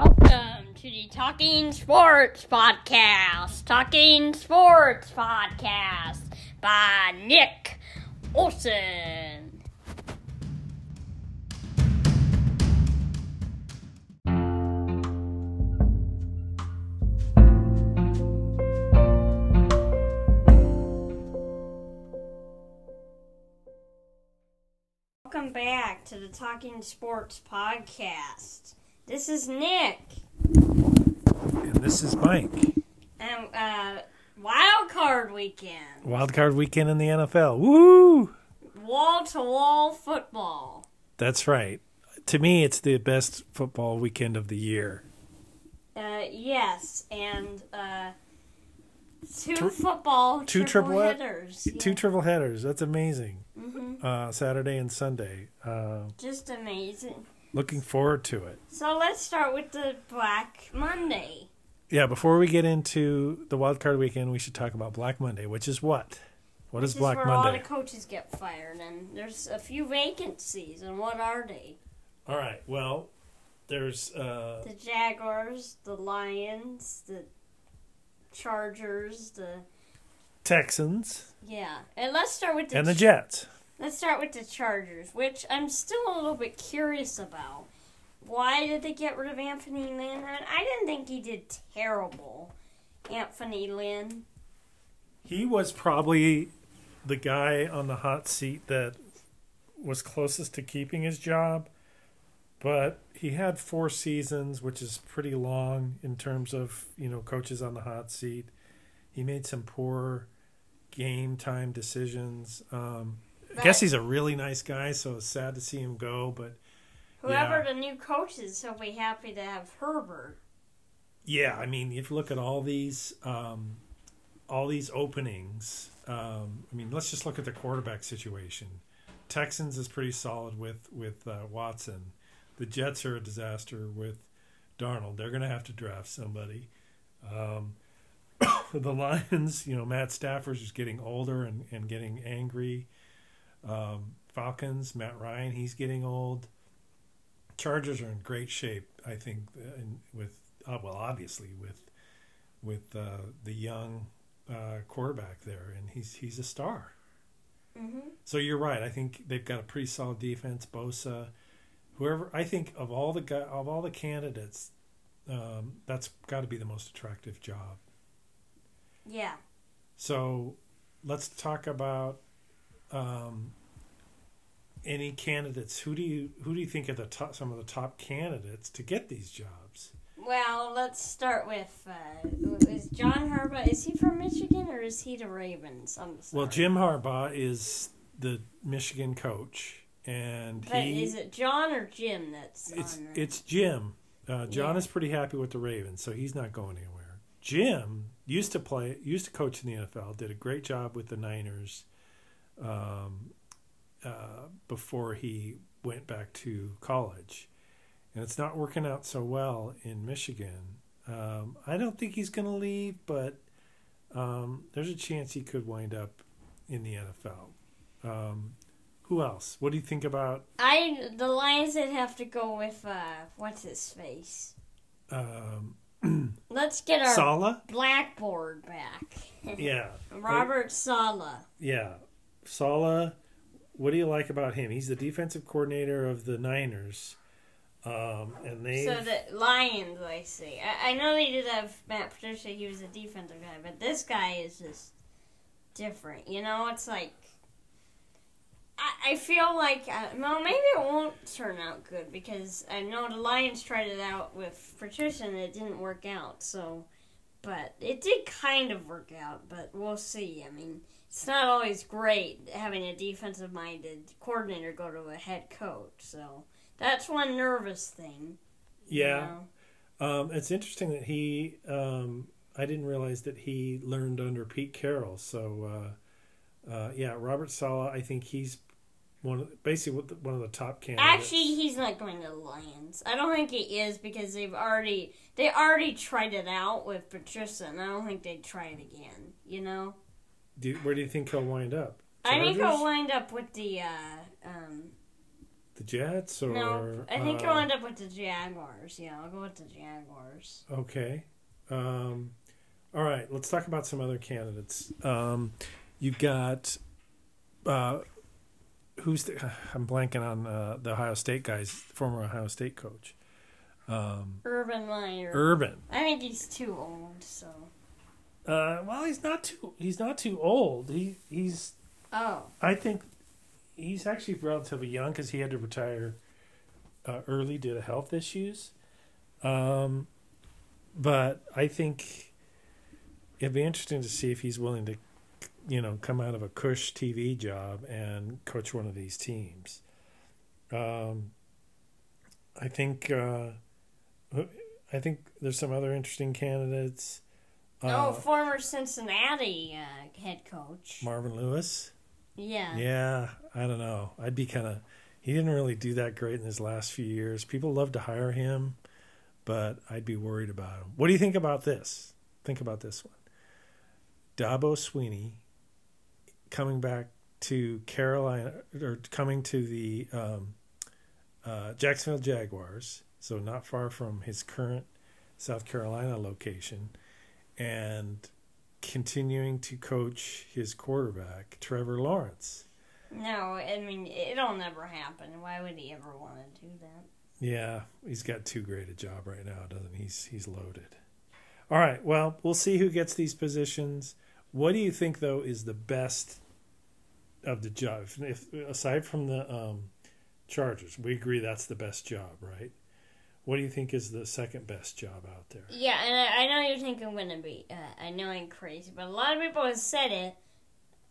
Welcome to the Talking Sports Podcast. Talking Sports Podcast by Nick Olson. Welcome back to the Talking Sports Podcast. This is Nick. And this is Mike. And uh, wild card weekend, Wild card weekend in the NFL. Woo! wall to wall football. That's right. To me, it's the best football weekend of the year. Uh, yes, and uh, two Tri- football two triple triple- headers. Two triple headers. That's amazing. hmm Uh, Saturday and Sunday. Uh, Just amazing. Looking forward to it. So let's start with the Black Monday. Yeah, before we get into the wild card weekend, we should talk about Black Monday, which is what? What is Black is where all Monday? the coaches get fired, and there's a few vacancies. And what are they? All right. Well, there's uh, The Jaguars, the Lions, the Chargers, the Texans yeah. And let's start with the and the Jets. Let's start with the Chargers, which I'm still a little bit curious about. Why did they get rid of Anthony Lynn? I, didn't think he did terrible. Anthony Lynn. He was probably the guy on the hot seat that was closest to keeping his job, but he had four seasons, which is pretty long in terms of you know coaches on the hot seat. He made some poor game time decisions. Um, I guess he's a really nice guy, so it's sad to see him go. But whoever yeah. the new coach is, he'll be happy to have Herbert. yeah, I mean, if you look at all these, um, all these openings, um, I mean, let's just look at the quarterback situation. Texans is pretty solid with with uh, Watson. The Jets are a disaster with Darnold. They're going to have to draft somebody. Um, the Lions, you know, Matt Stafford's just getting older and, and getting angry. Um, Falcons, Matt Ryan, he's getting old. Chargers are in great shape, I think, uh, in, with uh, well, obviously with with uh, the young uh, quarterback there, and he's he's a star. Mm-hmm. So you're right. I think they've got a pretty solid defense. Bosa, whoever. I think of all the guy, of all the candidates, um, that's got to be the most attractive job. Yeah. So let's talk about um, any candidates. Who do you who do you think are the top, some of the top candidates to get these jobs? Well, let's start with uh, is John Harbaugh. Is he from Michigan or is he the Ravens? Well, Jim Harbaugh is the Michigan coach, and But he is it John or Jim that's it's on it's Jim. Uh, John Yeah. is pretty happy with the Ravens, so he's not going anywhere. Jim used to play, used to coach in the NFL, did a great job with the Niners um, uh, before he went back to college, and it's not working out so well in Michigan. Um, I don't think he's going to leave, but um, there's a chance he could wind up in the NFL. Um, who else? What do you think about I the Lions would have to go with uh what's his face. um, Let's get our Saleh? blackboard back. Yeah, Robert Saleh. yeah. Saleh. What do you like about him? He's the defensive coordinator of the Niners, um, and they. So the Lions, I see. I, I know they did have Matt Patricia. He was a defensive guy, but this guy is just different. You know, it's like I, I feel like uh, well, maybe it won't turn out good because I know the Lions tried it out with Patricia and it didn't work out. So, but it did kind of work out. But we'll see. I mean, it's not always great having a defensive-minded coordinator go to a head coach. So that's one nervous thing. you yeah, know? um, it's interesting that he. Um, I didn't realize that he learned under Pete Carroll. So, uh, uh, yeah, Robert Saleh. I think he's one, of, basically one of the top candidates. Actually, he's not going to the Lions. I don't think he is because they've already they already tried it out with Patricia, and I don't think they'd try it again. You know, do, where do you think he'll wind up? I think he'll wind up with the uh, um, the Jets or no, I think uh, I'll end up with the Jaguars. Yeah, I'll go with the Jaguars. Okay. Um, all right. Let's talk about some other candidates. Um, you've got uh, who's the, I'm blanking on uh, the Ohio State guy's former Ohio State coach. Um, Urban Meyer. Urban. I think he's too old. So. Uh, well, he's not too he's not too old. He he's Oh. I think he's actually relatively young because he had to retire uh, early due to health issues. Um, but I think it'd be interesting to see if he's willing to, you know, come out of a cush TV job and coach one of these teams. Um, I think uh, I think there's some other interesting candidates. Oh, former Cincinnati uh, head coach. Marvin Lewis. Yeah. Yeah, I don't know. I'd be kind of. He didn't really do that great in his last few years. People love to hire him, but I'd be worried about him. What do you think about this? Think about this one. Dabo Swinney coming back to Carolina or coming to the um, uh, Jacksonville Jaguars, so not far from his current South Carolina location, and continuing to coach his quarterback, Trevor Lawrence. No, I mean it'll never happen. Why would he ever want to do that? Yeah, he's got too great a job right now, doesn't he? He's he's loaded. All right, well, we'll see who gets these positions. What do you think though is the best of the job? If, if aside from the um, Chargers, we agree that's the best job, right? What do you think is the second best job out there? Yeah, and I, I know you think I'm gonna be. Uh, I know I'm crazy, but a lot of people have said it,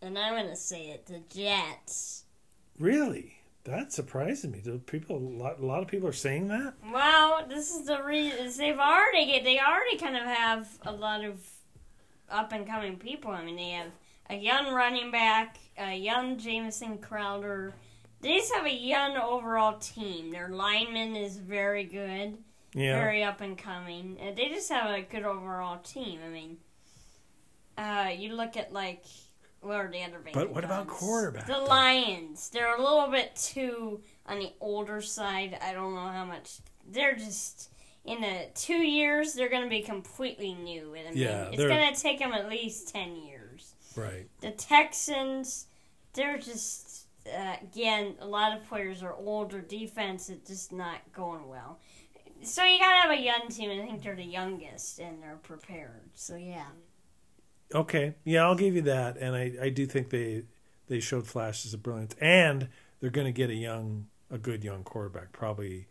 and I'm gonna say it. The Jets. Really? That surprises me. Do people, a lot, a lot of people are saying that. Well, this is the reason they've already get. They already kind of have a lot of up and coming people. I mean, they have a young running back, a young Jamison Crowder. They just have a young overall team. Their lineman is very good, Yeah. very up and coming. Uh, They just have a good overall team. I mean, uh, you look at like what are the other But what about Vanderbilts? quarterback, The though? Lions. They're a little bit too on the older side. I don't know how much. They're just in the two years. They're going to be completely new. I mean, Yeah, it's going to take them at least ten years. Right. The Texans, they're just uh, again a lot of players are older. Defense is just not going well. So you gotta have a young team. and I think they're the youngest and they're prepared. So yeah. Okay. Yeah, I'll give you that. And I, I do think they they showed flashes of brilliance. And they're going to get a young, a good young quarterback, probably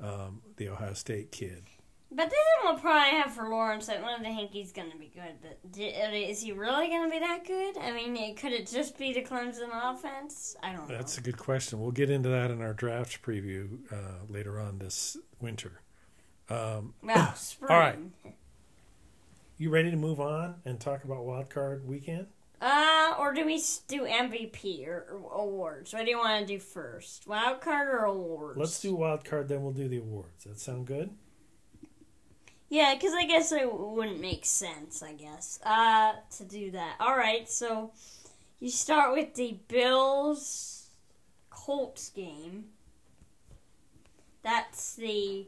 um, the Ohio State kid. But then we'll probably have for Lawrence. I don't think he's going to be good. But is he really going to be that good? I mean, could it just be the Clemson offense? I don't know. That's a good question. We'll get into that in our draft preview uh, later on this winter. Um, well, spring. All right. you ready to move on and talk about wild card weekend? Uh, or do we do MVP or, or awards? What do you want to do first? Wild card or awards? Let's do wild card, then we'll do the awards. That sound good? Yeah, because I guess it wouldn't make sense. I guess uh to do that. All right, so you start with the Bills Colts game. That's the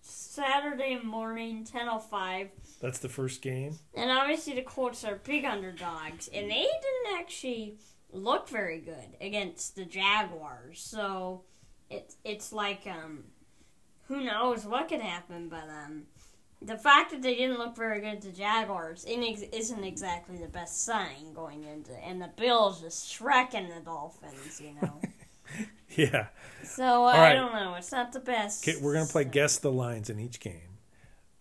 Saturday morning, ten oh five. That's the first game. And obviously the Colts are big underdogs, and they didn't actually look very good against the Jaguars. So it's it's like um, who knows what could happen, but um, the fact that they didn't look very good to Jaguars isn't exactly the best sign going into, and the Bills just shrekking the Dolphins, you know. Yeah. so uh, right. I don't know. It's not the best. Okay, we're going to play sign. guess the lines in each game.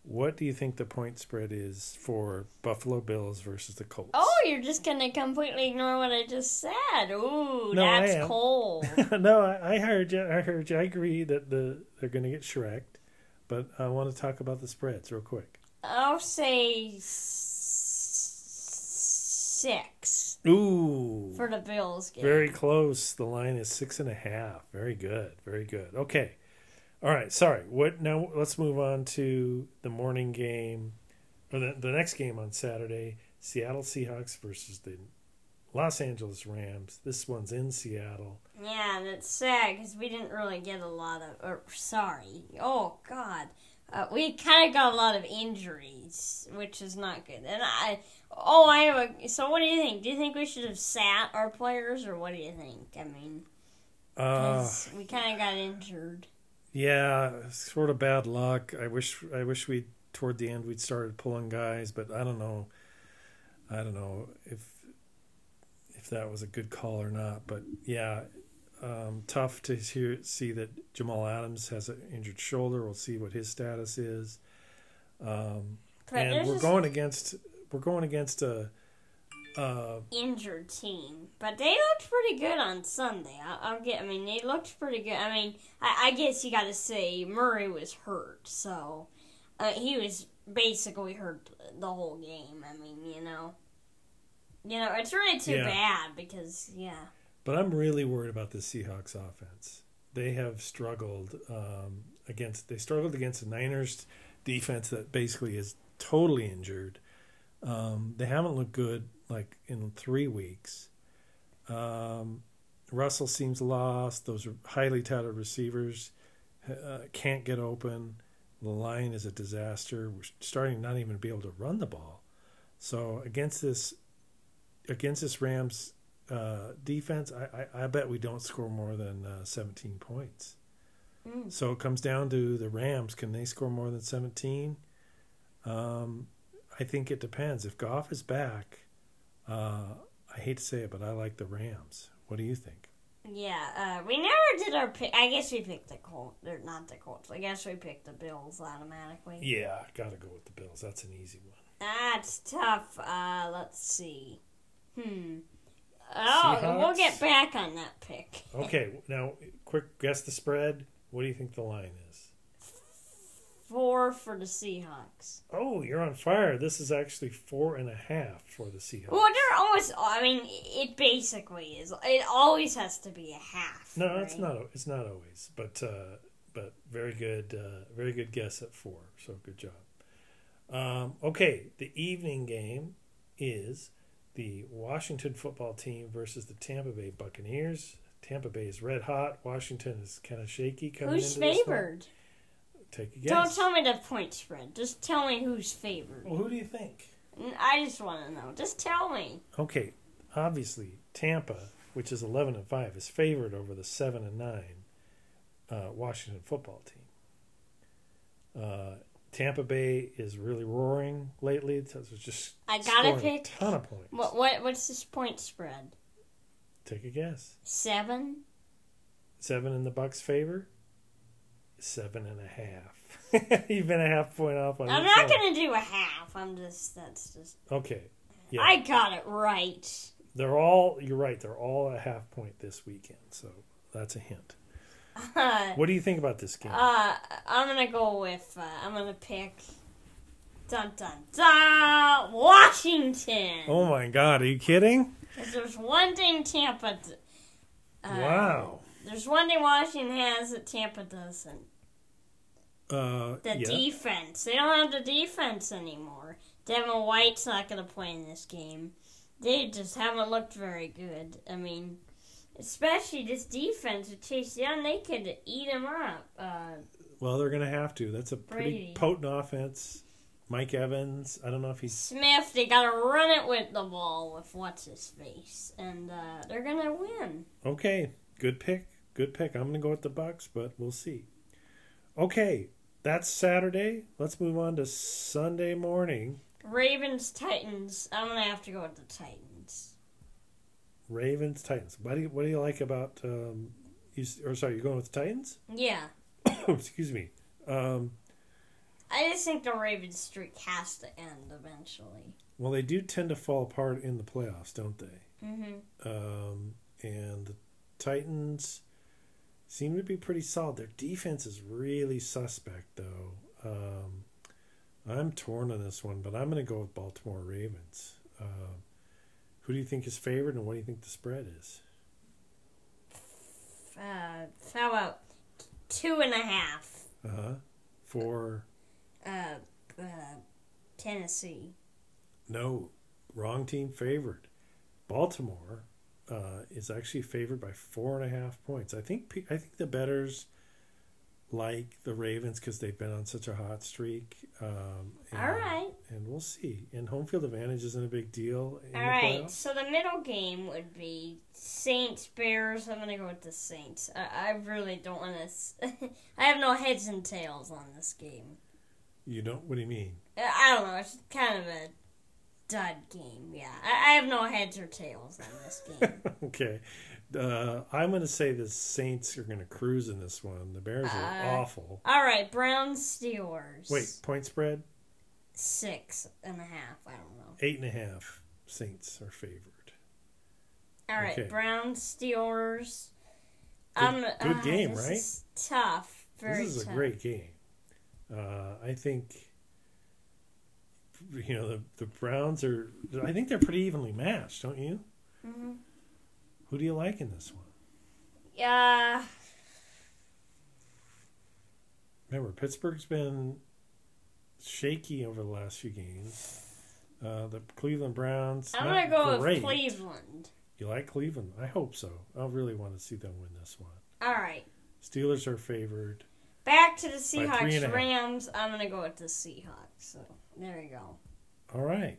What do you think the point spread is for Buffalo Bills versus the Colts? Oh, you're just gonna completely ignore what I just said. Ooh, No, that's cold. no, I, I heard you. I heard you. I agree that the they're going to get shreked, but I want to talk about the spreads real quick. I'll say six Ooh, for the Bills game. very close. The line is six and a half. Very good. Very good. Okay. All right. Sorry. What now? Let's move on to the morning game, or the the next game on Saturday. Seattle Seahawks versus the Los Angeles Rams. This one's in Seattle. Yeah, and it's sad because we didn't really get a lot of. Or sorry, oh God, uh, we kind of got a lot of injuries, which is not good. And I, oh, I have a. So what do you think? Do you think we should have sat our players, or what do you think? I mean, Uh, we kind of got injured. yeah, sort of bad luck. I wish I wish we toward the end we'd started pulling guys, but I don't know. I don't know if if that was a good call or not. But yeah, um, tough to hear see that Jamal Adams has an injured shoulder. We'll see what his status is. Um, and we're going against we're going against a. Uh, injured team, but they looked pretty good on Sunday. I, I'll get. I mean, they looked pretty good. I mean, I, I guess you got to say Murray was hurt, so uh, he was basically hurt the whole game. I mean, you know, you know, it's really too Yeah. bad because yeah, But I'm really worried about the Seahawks offense. They have struggled um, against. They struggled against the Niners defense that basically is totally injured. Um, they haven't looked good like in three weeks. Um, Russell seems lost. Those highly touted receivers uh, can't get open. The line is a disaster. We're starting not even to be able to run the ball. So against this, against this Rams uh, defense, I, I, I bet we don't score more than uh, 17 points. Mm. So it comes down to the Rams. Can they score more than 17? Um, I think it depends. If Goff is back, uh, I hate to say it, but I like the Rams. What do you think? yeah. Uh, we never did our pick. I guess we picked the Colts. Or not the Colts. I guess we picked the Bills automatically. Yeah, got to go with the Bills. That's an easy one. That's tough. Uh, let's see. Hmm. Oh, we'll get back on that pick. Okay, now quick guess the spread. What do you think the line is? Four for the Seahawks. Oh, you're on fire. This is actually four and a half for the Seahawks. Well, they're always. I mean, it basically is. It always has to be a half. No, right? it's not. It's not always, but uh, but very good, uh, very good guess at four. So good job. Um, okay, the evening game is the Washington football team versus the Tampa Bay Buccaneers. Tampa Bay is red hot. Washington is kind of shaky coming Who's into this one. favored? Take a guess. Don't tell me the point spread. Just tell me who's favored. Well, who do you think? I just want to know. Just tell me. Okay, obviously Tampa, which is eleven and five, is favored over the seven and nine uh, Washington football team. Uh, Tampa Bay is really roaring lately. It's it's just I gotta pick. a ton of points. What? What? What's this point spread? Take a guess. Seven. Seven in the Bucks' favor. Seven and a half. You've been a half point off on I'm not one. gonna do a half. I'm just. That's just. Okay, yeah, I got it right. they're all. You're right. They're all a half point this weekend. So that's a hint. Uh, What do you think about this game? Uh, I'm gonna go with. Uh, I'm gonna pick. Dun dun dun! Washington. Oh my God! Are you kidding? 'Cause there's one thing Tampa. d- Uh, wow. There's one thing Washington has that Tampa doesn't. Uh, The yeah. defense. They don't have the defense anymore. Devin White's not gonna play in this game. They just haven't looked very good. I mean, especially this defense with Chase Young, they could eat him up. Uh, well, they're gonna have to. That's a pretty Brady. potent offense. Mike Evans. I don't know if he's. Smith, they gotta run it with the ball with what's his face, and uh, they're gonna win. Okay, good pick. Good pick. I'm gonna go with the Bucks, but we'll see. Okay, that's Saturday. Let's move on to Sunday morning. Ravens, Titans. I'm gonna have to go with the Titans. Ravens Titans. What do you What do you like about? Um, you or sorry, you're going with the Titans? Yeah, Excuse me. Um, I just think the Ravens streak has to end eventually. well, they do tend to fall apart in the playoffs, don't they? Mm-hmm. Um, and the Titans seem to be pretty solid. Their defense is really suspect, though. Um, I'm torn on this one, but I'm going to go with Baltimore Ravens. Um who do you think is favored, and what do you think the spread is? Uh, how about two and a half? Uh huh. For Uh, uh, Tennessee. no, wrong team favored. Baltimore uh, is actually favored by four and a half points. I think I think the betters like the Ravens because they've been on such a hot streak. Um, All right. And we'll see. And home field advantage isn't a big deal. In All right. playoffs. So the middle game would be Saints Bears. I'm gonna go with the Saints. I, I really don't want to. I have no heads and tails on this game. You don't. What do you mean? I- I don't know. It's kind of a dud game. Yeah. I, I have no heads or tails on this game. okay. Uh, I'm going to say the Saints are going to cruise in this one. The Bears are Uh, awful. All right. Browns Steelers. Wait, point spread Six and a half. I don't know. eight and a half. Saints are favored. All right, Okay. Browns Steelers. Good- Um, good uh, game, this right? is tough. Very this is tough. a great game. Uh, I think. You know the the Browns are. I think they're pretty evenly matched, don't you? hmm Who do you like in this one? Yeah. Remember, Pittsburgh's been shaky over the last few games. Uh, the Cleveland Browns. I'm gonna go great. with Cleveland. You like Cleveland? I hope so. I really want to see them win this one. All right. Steelers are favored. Back to the Seahawks. Rams. I'm gonna go with the Seahawks. So there you go. All right.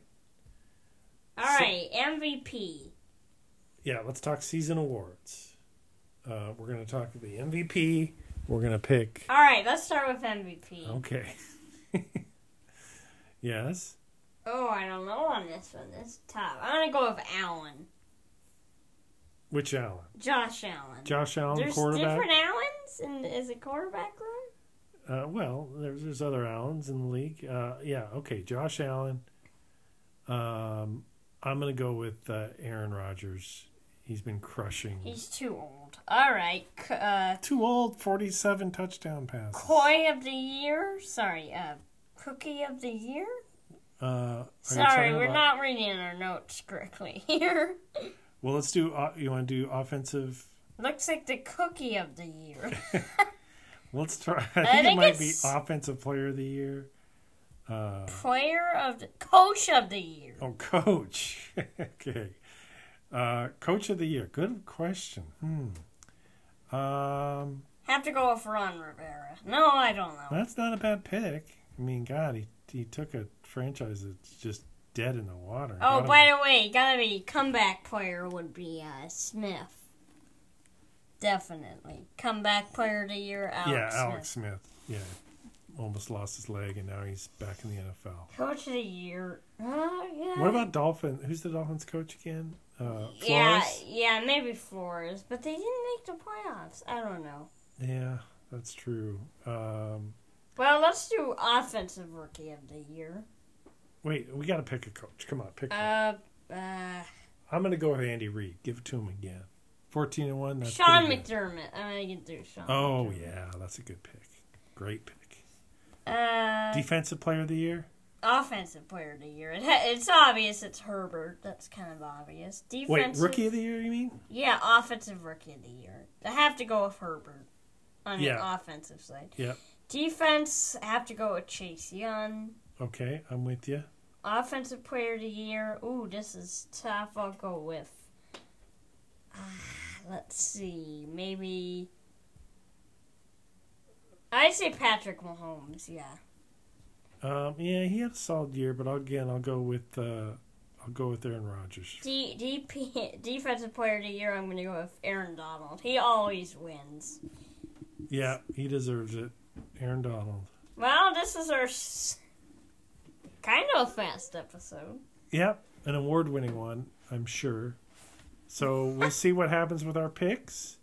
All So- right, MVP. Yeah, let's talk season awards. Uh, we're going to talk the MVP. We're going to pick. All right, let's start with MVP. Okay. yes. Oh, I don't know on this one. This is tough. I'm gonna go with Allen. Which Allen? Josh Allen. Josh Allen, There's quarterback. different Allens and is it quarterback room? Uh, well, there's there's other Allens in the league. Uh, yeah. Okay. Josh Allen. Um, I'm going to go with uh, Aaron Rodgers. He's been crushing. He's too old. All right, uh, too old. 47 touchdown passes. Koi of the year. Sorry, uh, Cookie of the year. Uh, Sorry, we're about- not reading our notes correctly here. Well, let's do. Uh, you want to do offensive? Looks like the Cookie of the year. Let's try. I think, it think might be offensive player of the year. Uh, Player of the Coach of the year. oh, coach. okay. Uh, coach of the year. Good question. Hmm. Um, Have to go with Ron Rivera. No, I don't know. that's not a bad pick. I mean, God, he he took a franchise that's just dead in the water. Oh, Gotta by be- the way, gotta be comeback player would be uh, Smith. Definitely comeback player of the year. Alex yeah, Smith. Alex Smith. Yeah, almost lost his leg, and now he's back in the NFL. Coach of the year. Uh, yeah. What about Dolphin? Who's the Dolphins coach again? Uh, Yeah, yeah, maybe Flores, but they didn't make the playoffs. I don't know. Yeah, that's true. Um, Well, let's do offensive rookie of the year. wait, we got to pick a coach. Come on, pick. one. Uh, uh, I'm going to go with Andy Reid. Give it to him again. 14 and one. That's Sean. McDermott. I'm gonna get through Sean. Oh McDermott. yeah, that's a good pick. Great pick. Uh, Defensive player of the year. offensive player of the year. It ha- it's obvious it's Herbert. That's kind of obvious. Defensive. Wait, rookie of the year? You mean? Yeah, offensive rookie of the year. I have to go with Herbert on Yeah. the offensive side. Yep. Defense, I have to go with Chase Young. Okay, I'm with you. Offensive player of the year. Ooh, this is tough. I'll go with. Uh, let's see. Maybe. I'd say Patrick Mahomes. Yeah. Um, yeah, he had a solid year, but again, I'll go with uh, I'll go with Aaron Rodgers. D- DP, defensive player of the year. I'm going to go with Aaron Donald. He always wins. Yeah, he deserves it. Aaron Donald. Well, this is our s- kind of fast episode. Yep, an award-winning one, I'm sure. So we'll see what happens with our picks,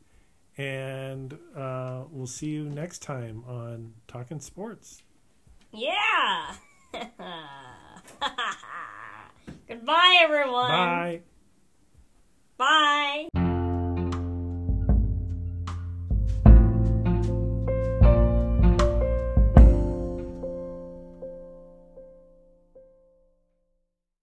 and uh, we'll see you next time on Talking Sports. Yeah. Goodbye, everyone. Bye. Bye.